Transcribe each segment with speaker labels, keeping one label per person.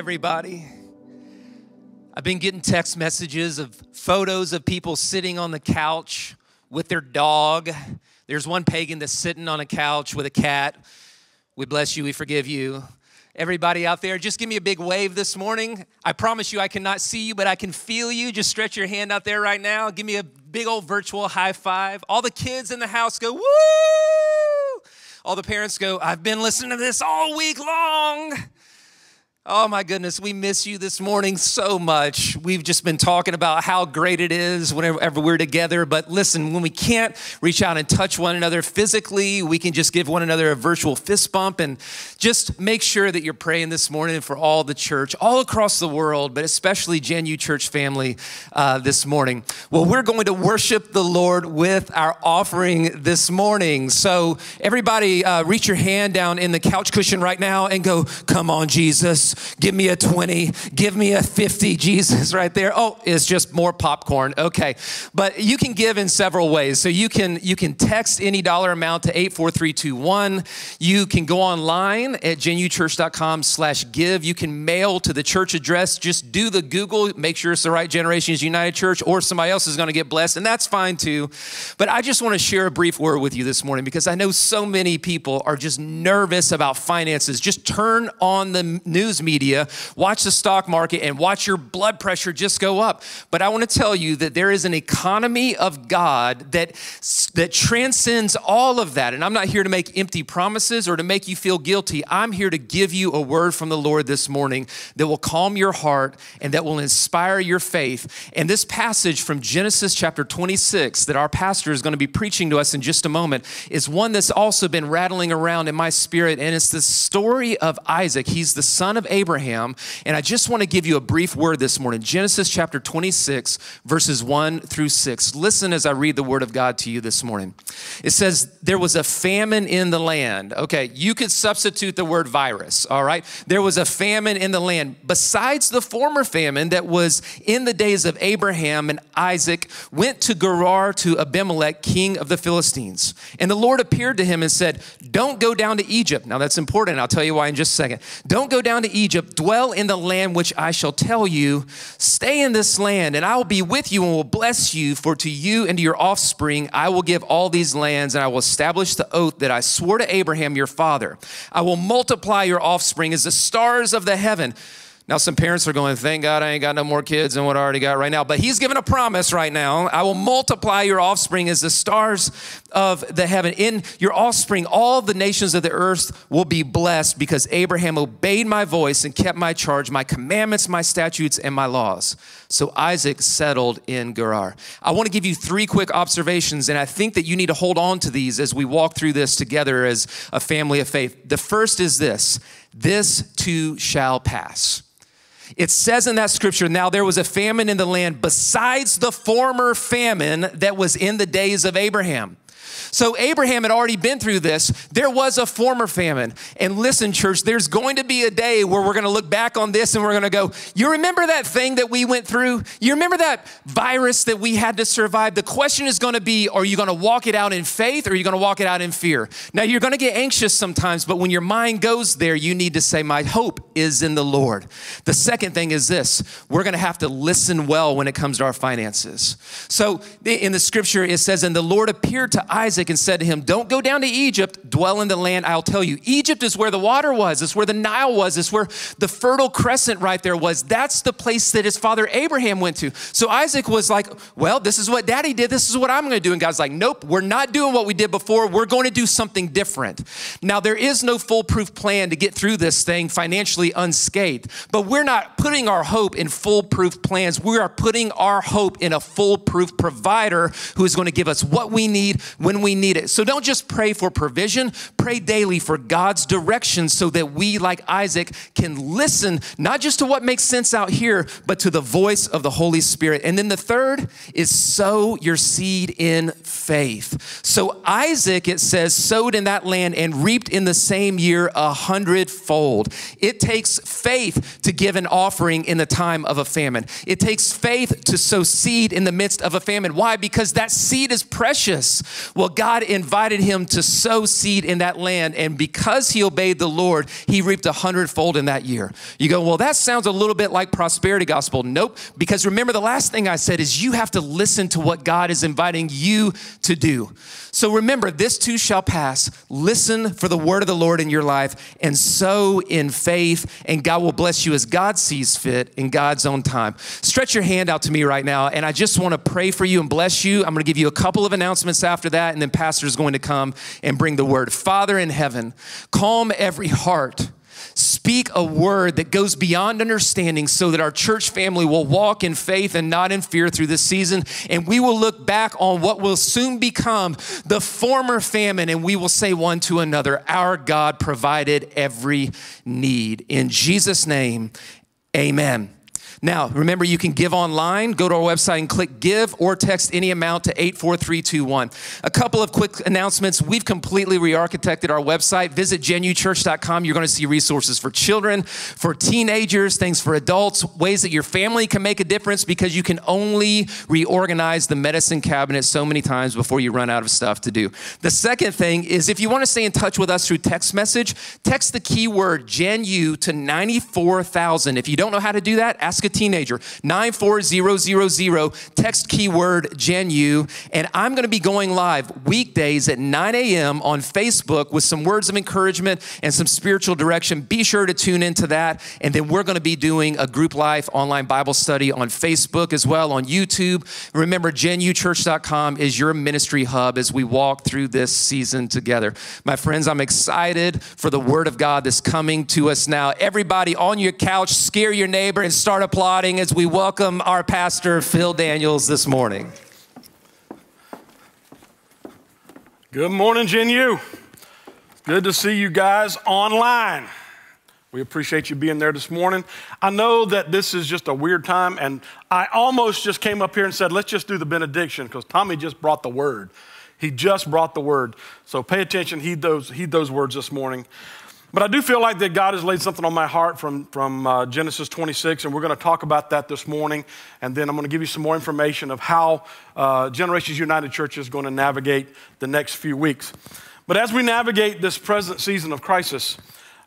Speaker 1: everybody. I've been getting text messages of photos of people sitting on the couch with their dog. There's one pagan that's sitting on a couch with a cat. We bless you, we forgive you. Everybody out there, just give me a big wave this morning. I promise you, I cannot see you, but I can feel you. Just stretch your hand out there right now. Give me a big old virtual high five. All the kids in the house go, woo! All the parents go, I've been listening to this all week long. Oh my goodness, we miss you this morning so much. We've just been talking about how great it is whenever we're together. But listen, when we can't reach out and touch one another physically, we can just give one another a virtual fist bump and just make sure that you're praying this morning for all the church, all across the world, but especially Gen Church family uh, this morning. Well, we're going to worship the Lord with our offering this morning. So, everybody, uh, reach your hand down in the couch cushion right now and go, Come on, Jesus. Give me a 20. Give me a 50. Jesus, right there. Oh, it's just more popcorn. Okay. But you can give in several ways. So you can you can text any dollar amount to 84321. You can go online at genuchurch.com slash give. You can mail to the church address. Just do the Google, make sure it's the right Generations United Church, or somebody else is going to get blessed, and that's fine too. But I just want to share a brief word with you this morning because I know so many people are just nervous about finances. Just turn on the news media, watch the stock market, and watch your blood pressure just go up. But I want to tell you that there is an economy of God that, that transcends all of that. And I'm not here to make empty promises or to make you feel guilty. I'm here to give you a word from the Lord this morning that will calm your heart and that will inspire your faith. And this passage from Genesis chapter 26 that our pastor is going to be preaching to us in just a moment is one that's also been rattling around in my spirit. And it's the story of Isaac. He's the son of Abraham. And I just want to give you a brief word this morning Genesis chapter 26, verses 1 through 6. Listen as I read the word of God to you this morning. It says, There was a famine in the land. Okay, you could substitute the word virus, all right? There was a famine in the land. Besides the former famine that was in the days of Abraham and Isaac, went to Gerar to Abimelech, king of the Philistines. And the Lord appeared to him and said, Don't go down to Egypt. Now that's important. I'll tell you why in just a second. Don't go down to Egypt Egypt, dwell in the land which I shall tell you. Stay in this land, and I will be with you and will bless you. For to you and to your offspring I will give all these lands, and I will establish the oath that I swore to Abraham your father. I will multiply your offspring as the stars of the heaven. Now, some parents are going, thank God I ain't got no more kids than what I already got right now. But he's given a promise right now. I will multiply your offspring as the stars of the heaven. In your offspring, all the nations of the earth will be blessed because Abraham obeyed my voice and kept my charge, my commandments, my statutes, and my laws. So Isaac settled in Gerar. I want to give you three quick observations, and I think that you need to hold on to these as we walk through this together as a family of faith. The first is this this too shall pass. It says in that scripture, now there was a famine in the land besides the former famine that was in the days of Abraham. So Abraham had already been through this. There was a former famine. And listen, church, there's going to be a day where we're going to look back on this and we're going to go, You remember that thing that we went through? You remember that virus that we had to survive? The question is going to be, Are you going to walk it out in faith or are you going to walk it out in fear? Now, you're going to get anxious sometimes, but when your mind goes there, you need to say, My hope is in the Lord. The second thing is this we're going to have to listen well when it comes to our finances. So in the scripture, it says, And the Lord appeared to Isaac Isaac and said to him, Don't go down to Egypt, dwell in the land I'll tell you. Egypt is where the water was, it's where the Nile was, it's where the Fertile Crescent right there was. That's the place that his father Abraham went to. So Isaac was like, Well, this is what daddy did, this is what I'm gonna do. And God's like, Nope, we're not doing what we did before, we're going to do something different. Now, there is no foolproof plan to get through this thing financially unscathed, but we're not putting our hope in foolproof plans. We are putting our hope in a foolproof provider who is going to give us what we need when we we need it. So don't just pray for provision, pray daily for God's direction so that we, like Isaac, can listen not just to what makes sense out here, but to the voice of the Holy Spirit. And then the third is sow your seed in faith. So Isaac, it says, sowed in that land and reaped in the same year a hundredfold. It takes faith to give an offering in the time of a famine. It takes faith to sow seed in the midst of a famine. Why? Because that seed is precious. Well, God invited him to sow seed in that land. And because he obeyed the Lord, he reaped a hundredfold in that year. You go, well, that sounds a little bit like prosperity gospel. Nope. Because remember, the last thing I said is you have to listen to what God is inviting you to do. So remember, this too shall pass. Listen for the word of the Lord in your life and sow in faith, and God will bless you as God sees fit in God's own time. Stretch your hand out to me right now, and I just want to pray for you and bless you. I'm going to give you a couple of announcements after that, and then Pastor is going to come and bring the word. Father in heaven, calm every heart Speak a word that goes beyond understanding so that our church family will walk in faith and not in fear through this season. And we will look back on what will soon become the former famine and we will say one to another, Our God provided every need. In Jesus' name, amen. Now, remember, you can give online. Go to our website and click give or text any amount to 84321. A couple of quick announcements. We've completely re architected our website. Visit genuchurch.com. You're going to see resources for children, for teenagers, things for adults, ways that your family can make a difference because you can only reorganize the medicine cabinet so many times before you run out of stuff to do. The second thing is if you want to stay in touch with us through text message, text the keyword GenU to 94,000. If you don't know how to do that, ask a teenager. 94000, text keyword GenU, and I'm going to be going live weekdays at 9 a.m. on Facebook with some words of encouragement and some spiritual direction. Be sure to tune into that. And then we're going to be doing a group life online Bible study on Facebook as well, on YouTube. Remember, genuchurch.com is your ministry hub as we walk through this season together. My friends, I'm excited for the word of God that's coming to us now. Everybody on your couch, scare your neighbor and start applauding applauding as we welcome our pastor, Phil Daniels, this morning.
Speaker 2: Good morning, Gen U. Good to see you guys online. We appreciate you being there this morning. I know that this is just a weird time, and I almost just came up here and said, let's just do the benediction because Tommy just brought the word. He just brought the word. So pay attention, heed those, heed those words this morning. But I do feel like that God has laid something on my heart from, from uh, Genesis 26, and we're going to talk about that this morning. And then I'm going to give you some more information of how uh, Generations United Church is going to navigate the next few weeks. But as we navigate this present season of crisis,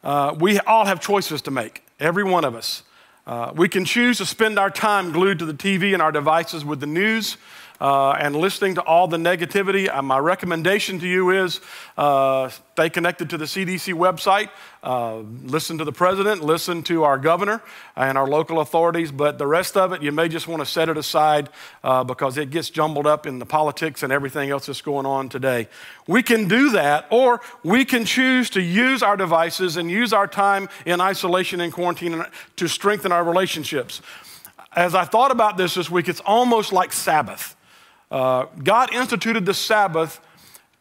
Speaker 2: uh, we all have choices to make, every one of us. Uh, we can choose to spend our time glued to the TV and our devices with the news uh, and listening to all the negativity, uh, my recommendation to you is uh, stay connected to the CDC website, uh, listen to the president, listen to our governor and our local authorities, but the rest of it, you may just want to set it aside uh, because it gets jumbled up in the politics and everything else that's going on today. We can do that, or we can choose to use our devices and use our time in isolation and quarantine to strengthen our relationships. As I thought about this this week, it's almost like Sabbath. Uh, God instituted the Sabbath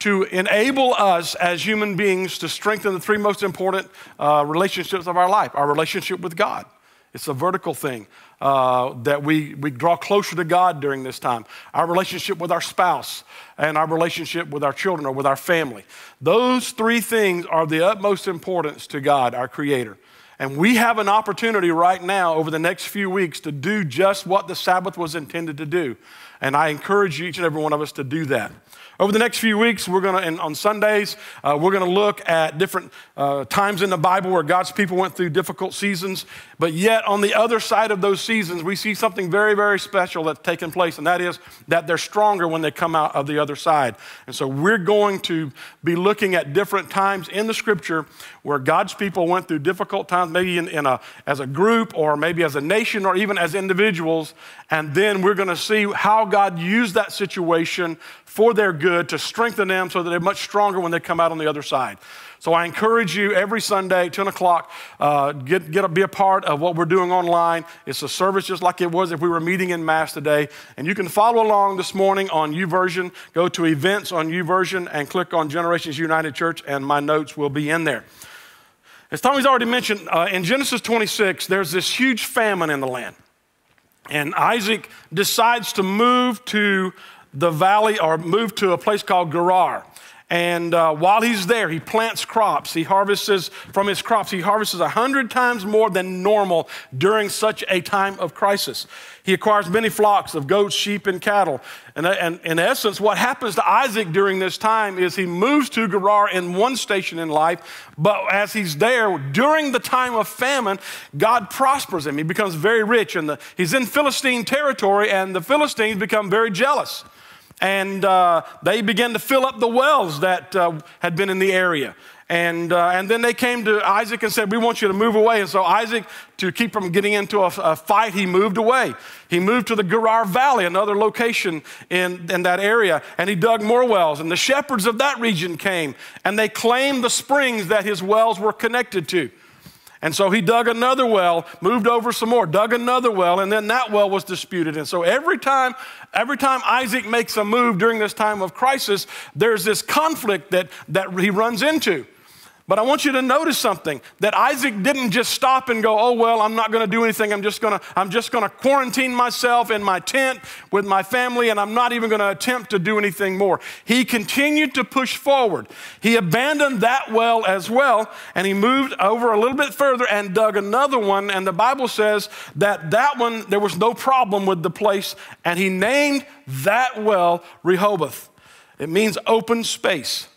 Speaker 2: to enable us as human beings to strengthen the three most important uh, relationships of our life our relationship with God. It's a vertical thing uh, that we, we draw closer to God during this time. Our relationship with our spouse and our relationship with our children or with our family. Those three things are the utmost importance to God, our Creator. And we have an opportunity right now over the next few weeks to do just what the Sabbath was intended to do. And I encourage each and every one of us to do that. Over the next few weeks, we're going to, and on Sundays, uh, we're going to look at different uh, times in the Bible where God's people went through difficult seasons. But yet, on the other side of those seasons, we see something very, very special that's taken place, and that is that they're stronger when they come out of the other side. And so, we're going to be looking at different times in the scripture where God's people went through difficult times, maybe in, in a, as a group, or maybe as a nation, or even as individuals. And then we're going to see how God used that situation for their good to strengthen them so that they're much stronger when they come out on the other side. So I encourage you every Sunday, 10 o'clock, uh, get, get a, be a part of what we're doing online. It's a service just like it was if we were meeting in Mass today. And you can follow along this morning on YouVersion. Go to events on YouVersion and click on Generations United Church, and my notes will be in there. As Tommy's already mentioned, uh, in Genesis 26, there's this huge famine in the land. And Isaac decides to move to the valley or moved to a place called Gerar. And uh, while he's there, he plants crops. He harvests from his crops. He harvests a hundred times more than normal during such a time of crisis. He acquires many flocks of goats, sheep, and cattle. And, uh, and in essence, what happens to Isaac during this time is he moves to Gerar in one station in life, but as he's there during the time of famine, God prospers him. He becomes very rich, and he's in Philistine territory, and the Philistines become very jealous and uh, they began to fill up the wells that uh, had been in the area. And, uh, and then they came to Isaac and said, We want you to move away. And so Isaac, to keep from getting into a, a fight, he moved away. He moved to the Gerar Valley, another location in, in that area, and he dug more wells. And the shepherds of that region came and they claimed the springs that his wells were connected to. And so he dug another well, moved over some more, dug another well, and then that well was disputed. And so every time, every time Isaac makes a move during this time of crisis, there's this conflict that, that he runs into. But I want you to notice something that Isaac didn't just stop and go, "Oh well, I'm not going to do anything. I'm just going to I'm just going to quarantine myself in my tent with my family and I'm not even going to attempt to do anything more." He continued to push forward. He abandoned that well as well and he moved over a little bit further and dug another one and the Bible says that that one there was no problem with the place and he named that well Rehoboth. It means open space.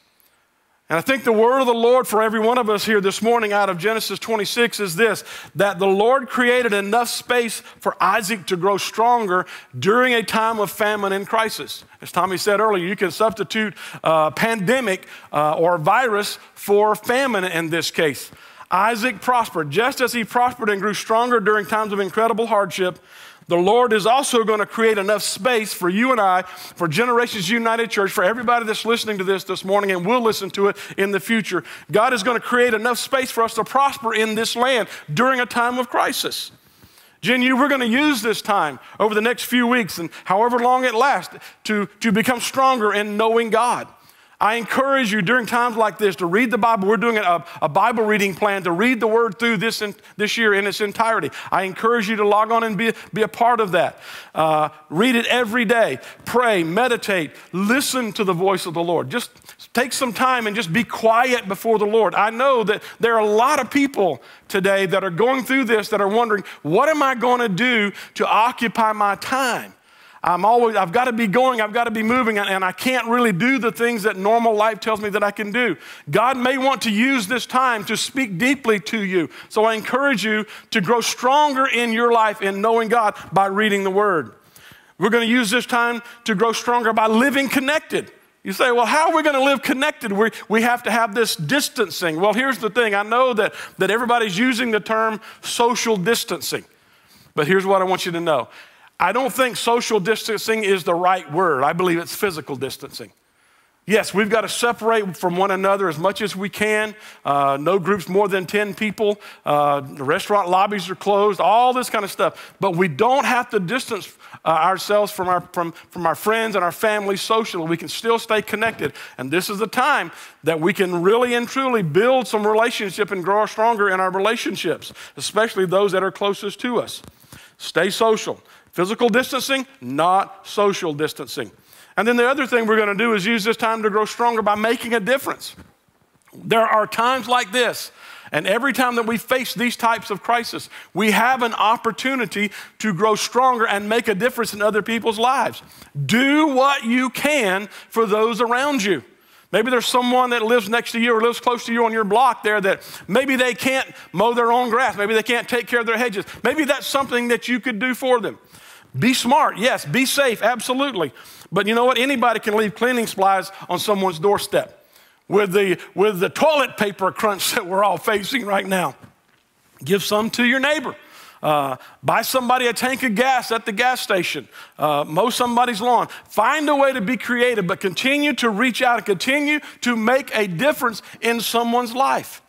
Speaker 2: And I think the word of the Lord for every one of us here this morning out of Genesis 26 is this that the Lord created enough space for Isaac to grow stronger during a time of famine and crisis. As Tommy said earlier, you can substitute uh, pandemic uh, or virus for famine in this case. Isaac prospered just as he prospered and grew stronger during times of incredible hardship. The Lord is also going to create enough space for you and I, for Generations United Church, for everybody that's listening to this this morning and will listen to it in the future. God is going to create enough space for us to prosper in this land during a time of crisis. GenU, we're going to use this time over the next few weeks and however long it lasts to, to become stronger in knowing God. I encourage you during times like this to read the Bible. We're doing a, a Bible reading plan to read the Word through this, in, this year in its entirety. I encourage you to log on and be, be a part of that. Uh, read it every day. Pray, meditate, listen to the voice of the Lord. Just take some time and just be quiet before the Lord. I know that there are a lot of people today that are going through this that are wondering, what am I going to do to occupy my time? I'm always, I've got to be going, I've got to be moving, and I can't really do the things that normal life tells me that I can do. God may want to use this time to speak deeply to you. So I encourage you to grow stronger in your life in knowing God by reading the Word. We're going to use this time to grow stronger by living connected. You say, well, how are we going to live connected? We, we have to have this distancing. Well, here's the thing I know that, that everybody's using the term social distancing, but here's what I want you to know I don't think social distancing is the right word. I believe it's physical distancing. Yes, we've got to separate from one another as much as we can. Uh, no groups more than 10 people. Uh, the restaurant lobbies are closed, all this kind of stuff. But we don't have to distance uh, ourselves from our, from, from our friends and our families socially. We can still stay connected. And this is the time that we can really and truly build some relationship and grow stronger in our relationships, especially those that are closest to us. Stay social. Physical distancing, not social distancing. And then the other thing we're going to do is use this time to grow stronger by making a difference. There are times like this, and every time that we face these types of crisis, we have an opportunity to grow stronger and make a difference in other people's lives. Do what you can for those around you. Maybe there's someone that lives next to you or lives close to you on your block there that maybe they can't mow their own grass. Maybe they can't take care of their hedges. Maybe that's something that you could do for them. Be smart, yes. Be safe, absolutely. But you know what? Anybody can leave cleaning supplies on someone's doorstep. With the, with the toilet paper crunch that we're all facing right now, give some to your neighbor. Uh, buy somebody a tank of gas at the gas station. Uh, mow somebody's lawn. Find a way to be creative, but continue to reach out and continue to make a difference in someone's life.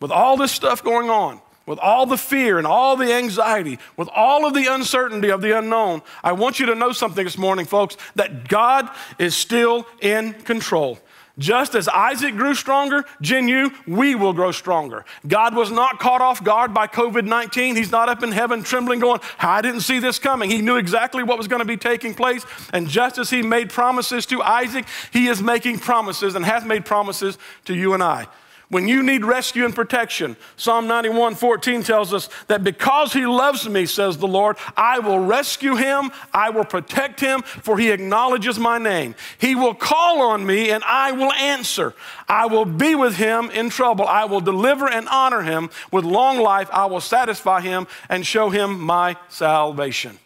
Speaker 2: With all this stuff going on, with all the fear and all the anxiety, with all of the uncertainty of the unknown, I want you to know something this morning, folks, that God is still in control. Just as Isaac grew stronger, Jin we will grow stronger. God was not caught off guard by COVID 19. He's not up in heaven trembling, going, I didn't see this coming. He knew exactly what was going to be taking place. And just as he made promises to Isaac, he is making promises and has made promises to you and I. When you need rescue and protection, Psalm 91 14 tells us that because he loves me, says the Lord, I will rescue him, I will protect him, for he acknowledges my name. He will call on me and I will answer. I will be with him in trouble. I will deliver and honor him. With long life, I will satisfy him and show him my salvation.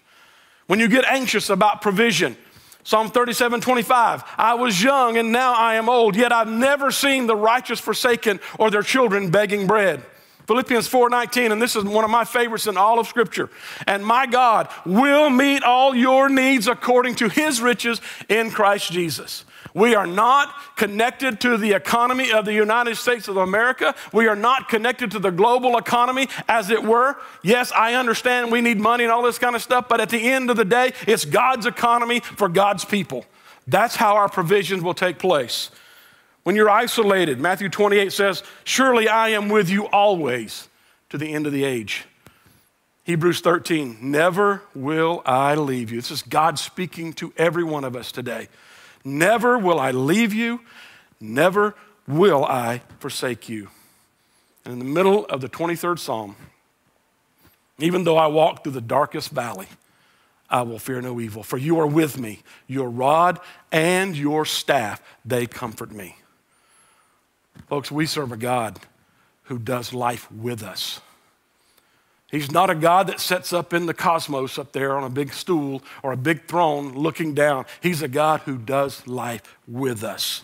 Speaker 2: When you get anxious about provision, Psalm 37, 25. I was young and now I am old, yet I've never seen the righteous forsaken or their children begging bread. Philippians 4:19 and this is one of my favorites in all of scripture. And my God will meet all your needs according to his riches in Christ Jesus. We are not connected to the economy of the United States of America. We are not connected to the global economy, as it were. Yes, I understand we need money and all this kind of stuff, but at the end of the day, it's God's economy for God's people. That's how our provisions will take place. When you're isolated, Matthew 28 says, Surely I am with you always to the end of the age. Hebrews 13, never will I leave you. This is God speaking to every one of us today. Never will I leave you, never will I forsake you. And in the middle of the 23rd Psalm, even though I walk through the darkest valley, I will fear no evil, for you are with me. Your rod and your staff, they comfort me. Folks, we serve a God who does life with us. He's not a God that sets up in the cosmos up there on a big stool or a big throne looking down. He's a God who does life with us.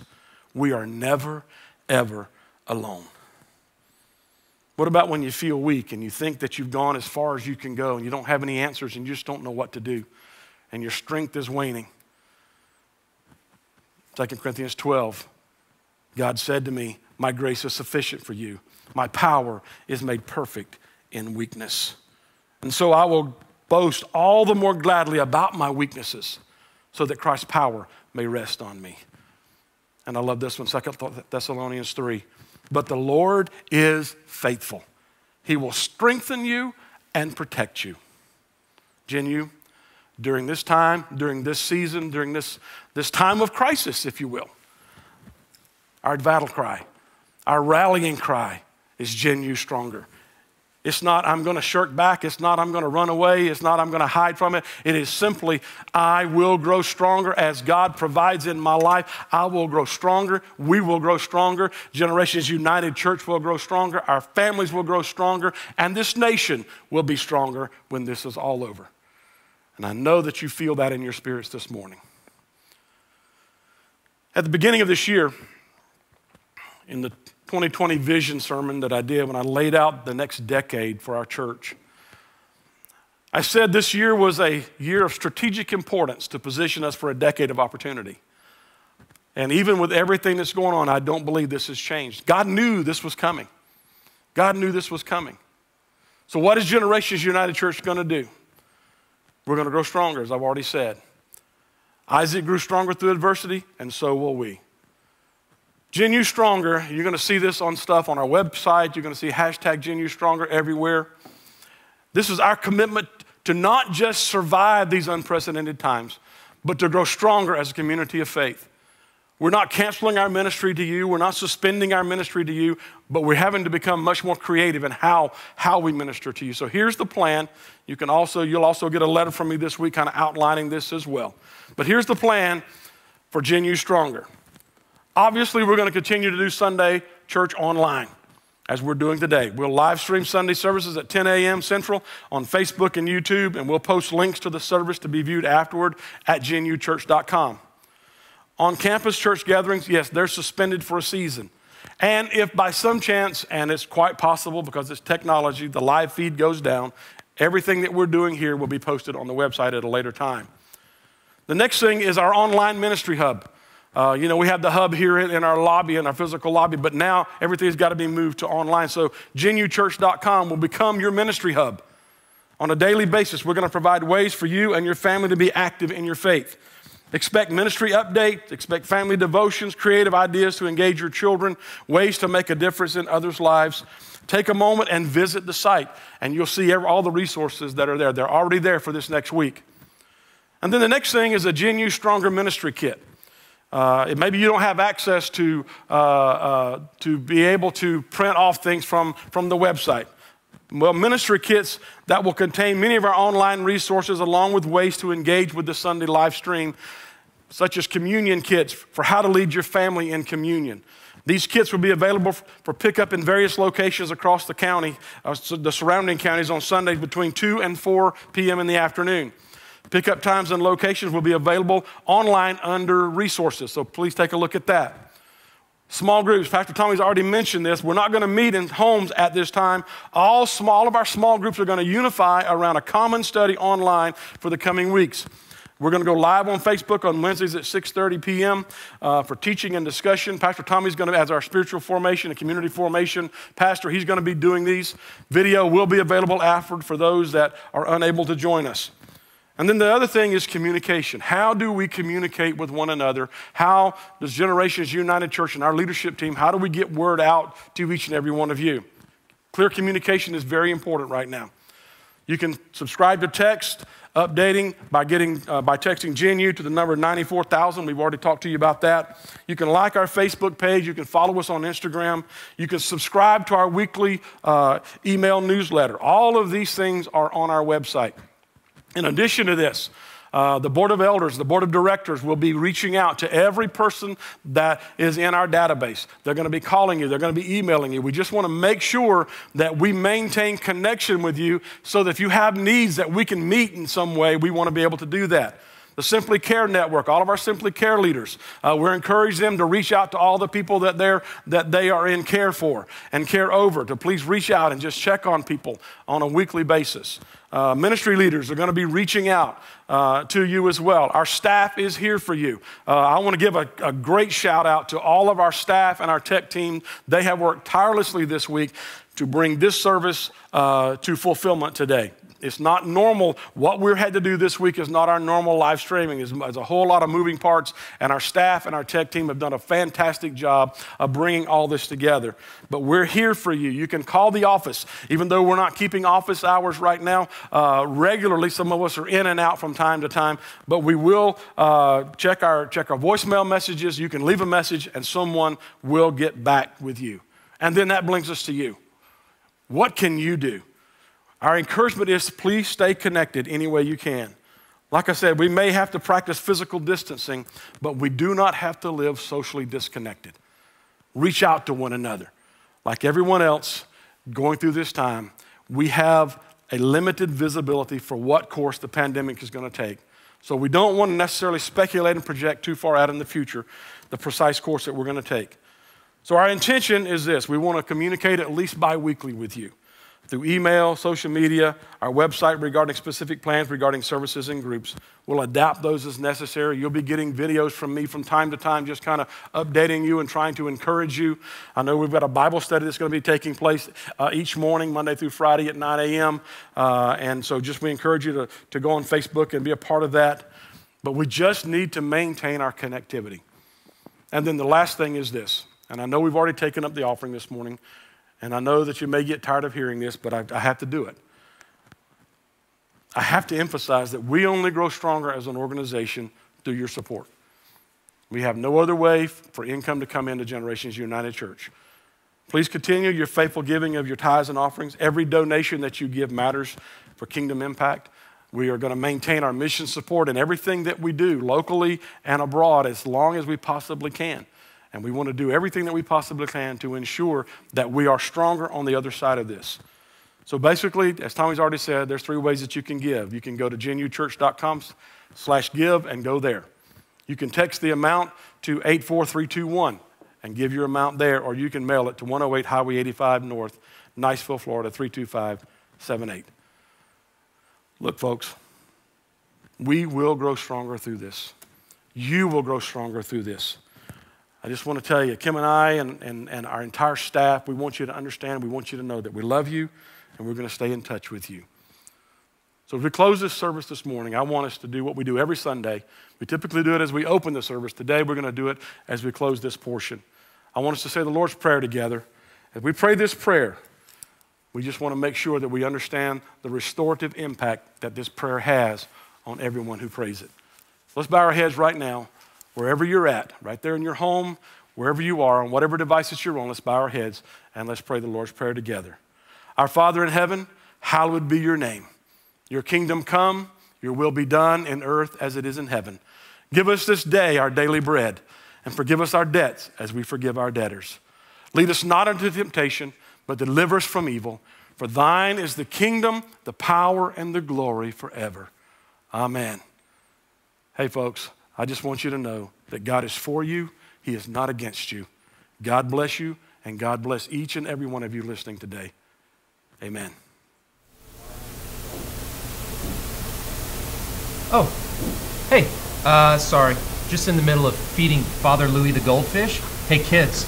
Speaker 2: We are never, ever alone. What about when you feel weak and you think that you've gone as far as you can go and you don't have any answers and you just don't know what to do and your strength is waning? 2 Corinthians 12, God said to me, My grace is sufficient for you. My power is made perfect in weakness. And so I will boast all the more gladly about my weaknesses so that Christ's power may rest on me. And I love this one, 2 Thessalonians 3. But the Lord is faithful. He will strengthen you and protect you. GenU, during this time, during this season, during this, this time of crisis, if you will, our battle cry, our rallying cry is GenU stronger. It's not, I'm going to shirk back. It's not, I'm going to run away. It's not, I'm going to hide from it. It is simply, I will grow stronger as God provides in my life. I will grow stronger. We will grow stronger. Generations United Church will grow stronger. Our families will grow stronger. And this nation will be stronger when this is all over. And I know that you feel that in your spirits this morning. At the beginning of this year, in the 2020 vision sermon that I did when I laid out the next decade for our church. I said this year was a year of strategic importance to position us for a decade of opportunity. And even with everything that's going on, I don't believe this has changed. God knew this was coming. God knew this was coming. So, what is Generations United Church going to do? We're going to grow stronger, as I've already said. Isaac grew stronger through adversity, and so will we. Genu Stronger, you're going to see this on stuff on our website. You're going to see hashtag Genu Stronger everywhere. This is our commitment to not just survive these unprecedented times, but to grow stronger as a community of faith. We're not canceling our ministry to you. We're not suspending our ministry to you, but we're having to become much more creative in how, how we minister to you. So here's the plan. You can also, you'll also get a letter from me this week kind of outlining this as well. But here's the plan for Genu Stronger. Obviously, we're going to continue to do Sunday church online as we're doing today. We'll live stream Sunday services at 10 a.m. Central on Facebook and YouTube, and we'll post links to the service to be viewed afterward at genuchurch.com. On campus church gatherings, yes, they're suspended for a season. And if by some chance, and it's quite possible because it's technology, the live feed goes down, everything that we're doing here will be posted on the website at a later time. The next thing is our online ministry hub. Uh, you know, we have the hub here in, in, our lobby, in our physical lobby, but now everything's got to be moved to online. So, genuchurch.com will become your ministry hub. On a daily basis, we're going to provide ways for you and your family to be active in your faith. Expect ministry updates, expect family devotions, creative ideas to engage your children, ways to make a difference in others' lives. Take a moment and visit the site, and you'll see all the resources that are there. They're already there for this next week. And then the next thing is a Genu Stronger Ministry Kit. Uh, maybe you don't have access to, uh, uh, to be able to print off things from, from the website. Well, ministry kits that will contain many of our online resources along with ways to engage with the Sunday live stream, such as communion kits for how to lead your family in communion. These kits will be available for pickup in various locations across the county, uh, the surrounding counties on Sundays between 2 and 4 p.m. in the afternoon. Pickup times and locations will be available online under resources, so please take a look at that. Small groups, Pastor Tommy's already mentioned this. We're not going to meet in homes at this time. All small of our small groups are going to unify around a common study online for the coming weeks. We're going to go live on Facebook on Wednesdays at 6:30 p.m. Uh, for teaching and discussion. Pastor Tommy's going to, as our spiritual formation and community formation pastor, he's going to be doing these. Video will be available after for those that are unable to join us. And then the other thing is communication. How do we communicate with one another? How does Generations United Church and our leadership team, how do we get word out to each and every one of you? Clear communication is very important right now. You can subscribe to text updating by getting uh, by texting GenU to the number 94,000. We've already talked to you about that. You can like our Facebook page. You can follow us on Instagram. You can subscribe to our weekly uh, email newsletter. All of these things are on our website. In addition to this, uh, the board of elders, the board of directors will be reaching out to every person that is in our database. They're going to be calling you, they're going to be emailing you. We just want to make sure that we maintain connection with you so that if you have needs that we can meet in some way, we want to be able to do that the Simply Care Network, all of our Simply Care leaders. Uh, we're encouraging them to reach out to all the people that, they're, that they are in care for and care over, to please reach out and just check on people on a weekly basis. Uh, ministry leaders are going to be reaching out uh, to you as well. Our staff is here for you. Uh, I want to give a, a, great shout out to all of our staff and our tech team. They have worked tirelessly this week to bring this service uh, to fulfillment today. It's not normal. What we've had to do this week is not our normal live streaming. There's a whole lot of moving parts, and our staff and our tech team have done a fantastic job of bringing all this together. But we're here for you. You can call the office, even though we're not keeping office hours right now. Uh, regularly, some of us are in and out from time to time, but we will uh, check our check our voicemail messages. You can leave a message, and someone will get back with you. And then that brings us to you. What can you do? Our encouragement is please stay connected any way you can. Like I said, we may have to practice physical distancing, but we do not have to live socially disconnected. Reach out to one another. Like everyone else going through this time, we have a limited visibility for what course the pandemic is going to take. So we don't want to necessarily speculate and project too far out in the future the precise course that we're going to take. So our intention is this we want to communicate at least bi weekly with you through email, social media, our website regarding specific plans regarding services and groups. We'll adapt those as necessary. You'll be getting videos from me from time to time, just kind of updating you and trying to encourage you. I know we've got a Bible study that's going to be taking place uh, each morning, Monday through Friday at 9 a.m. Uh, and so just we encourage you to, to go on Facebook and be a part of that. But we just need to maintain our connectivity. And then the last thing is this, and I know we've already taken up the offering this morning. And I know that you may get tired of hearing this, but I, I have to do it. I have to emphasize that we only grow stronger as an organization through your support. We have no other way for income to come into Generations United Church. Please continue your faithful giving of your tithes and offerings. Every donation that you give matters for kingdom impact. We are going to maintain our mission support in everything that we do, locally and abroad, as long as we possibly can. And we want to do everything that we possibly can to ensure that we are stronger on the other side of this. So basically, as Tommy's already said, there's three ways that you can give. You can go to genuchurch.com slash give and go there. You can text the amount to 84321 and give your amount there, or you can mail it to 108 Highway 85 North, Niceville, Florida, 32578. Look, folks, we will grow stronger through this. You will grow stronger through this. I just want to tell you, Kim and I and, and, and our entire staff, we want you to understand, we want you to know that we love you and we're going to stay in touch with you. So, as we close this service this morning, I want us to do what we do every Sunday. We typically do it as we open the service. Today, we're going to do it as we close this portion. I want us to say the Lord's Prayer together. As we pray this prayer, we just want to make sure that we understand the restorative impact that this prayer has on everyone who prays it. Let's bow our heads right now, wherever you're at, right there in your home, wherever you are, on whatever devices you're on, let's bow our heads and let's pray the Lord's Prayer together. Our Father in heaven, hallowed be your name. Your kingdom come, your will be done in earth as it is in heaven. Give us this day our daily bread, and forgive us our debts as we forgive our debtors. Lead us not into temptation, but deliver us from evil. For thine is the kingdom, the power, and the glory forever. Amen. Hey, folks, I just want you to know that God is for you, He is not against you. God bless you, and God bless each and every one of you listening today. Amen.
Speaker 1: Oh, hey, uh, sorry. Just in the middle of feeding Father Louis the goldfish. Hey, kids,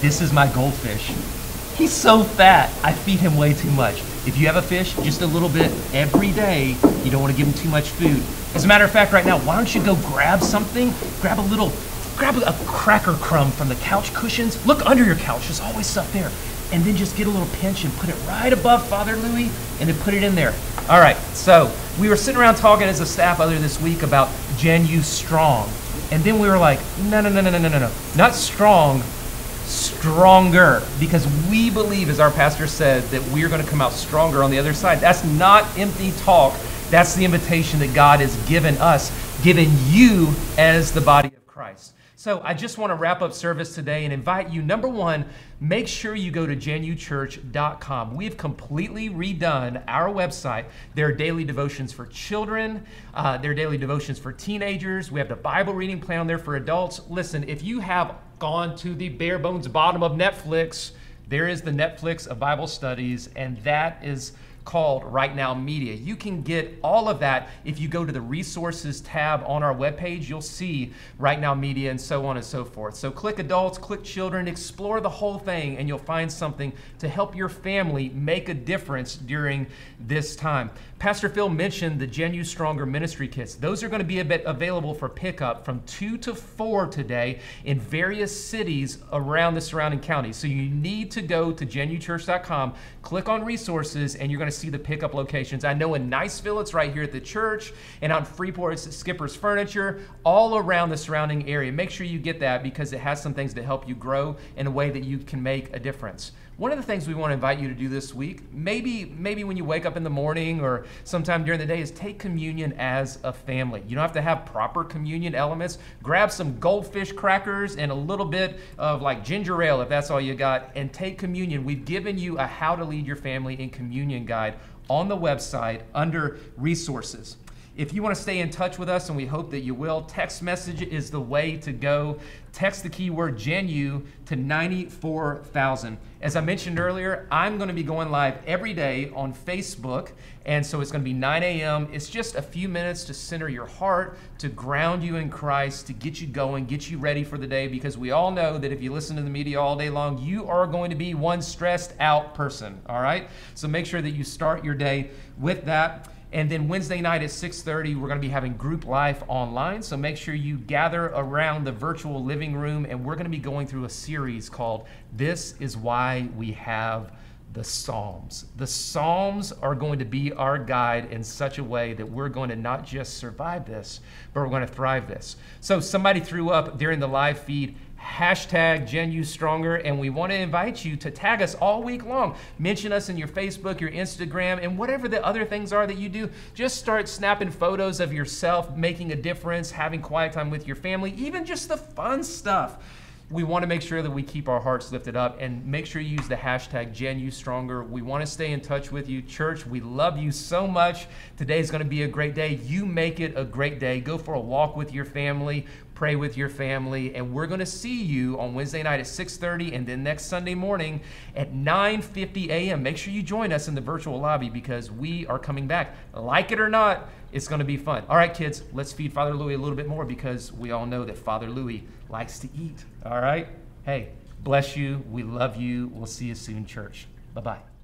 Speaker 1: this is my goldfish. He's so fat, I feed him way too much. If you have a fish, just a little bit every day. You don't want to give them too much food. As a matter of fact, right now, why don't you go grab something? Grab a little, grab a cracker crumb from the couch cushions. Look under your couch, there's always stuff there. And then just get a little pinch and put it right above Father Louis and then put it in there. All right, so we were sitting around talking as a staff other this week about Gen U Strong. And then we were like, no, no, no, no, no, no, no, not strong, stronger. Because we believe, as our pastor said, that we're going to come out stronger on the other side. That's not empty talk. That's the invitation that God has given us, given you as the body of Christ. So I just want to wrap up service today and invite you, number one, make sure you go to genuchurch.com. We've completely redone our website. There are daily devotions for children, uh, there are daily devotions for teenagers. We have the Bible reading plan on there for adults. Listen, if you have gone to the bare bones bottom of Netflix, there is the Netflix of Bible studies, and that is called Right Now Media. You can get all of that if you go to the resources tab on our webpage. You'll see Right Now Media and so on and so forth. So click adults, click children, explore the whole thing, and you'll find something to help your family make a difference during this time. Pastor Phil mentioned the Gen U Stronger ministry kits. Those are going to be available for pickup from 2 to 4 today in various cities around the surrounding counties. So you need to go to genuchurch.com, click on resources, and you're going to see the pickup locations. I know in Niceville, it's right here at the church, and on Freeport, it's at Skipper's Furniture, all around the surrounding area. Make sure you get that because it has some things to help you grow in a way that you can make a difference. One of the things we want to invite you to do this week, maybe maybe when you wake up in the morning or sometime during the day, is take communion as a family. You don't have to have proper communion elements. Grab some goldfish crackers and a little bit of like ginger ale if that's all you got, and take communion. We've given you a how to lead your family in communion guide on the website under resources. If you want to stay in touch with us, and we hope that you will, text message is the way to go. Text the keyword GenU to 94,000. As I mentioned earlier, I'm going to be going live every day on Facebook, and so it's going to be 9 a.m. It's just a few minutes to center your heart, to ground you in Christ, to get you going, get you ready for the day, because we all know that if you listen to the media all day long, you are going to be one stressed out person, all right? So make sure that you start your day with that. And then Wednesday night at 6:30, we're going to be having group life online. So make sure you gather around the virtual living room, and we're going to be going through a series called "This Is Why We Have." the Psalms. The Psalms are going to be our guide in such a way that we're going to not just survive this, but we're going to thrive this. So, somebody threw up during the live feed hashtag GenU Stronger, and we want to invite you to tag us all week long. Mention us in your Facebook, your Instagram, and whatever the other things are that you do. Just start snapping photos of yourself making a difference, having quiet time with your family, even just the fun stuff we want to make sure that we keep our hearts lifted up and make sure you use the hashtag GenUStronger. We want to stay in touch with you. Church, we love you so much. Today is going to be a great day. You make it a great day. Go for a walk with your family, pray with your family, and we're going to see you on Wednesday night at 6:30 and then next Sunday morning at 9:50 a.m. Make sure you join us in the virtual lobby because we are coming back. Like it or not, it's going to be fun. All right, kids, let's feed Father Louis a little bit more because we all know that Father Louis likes to eat. All right? Hey, bless you. We love you. We'll see you soon, church. Bye bye.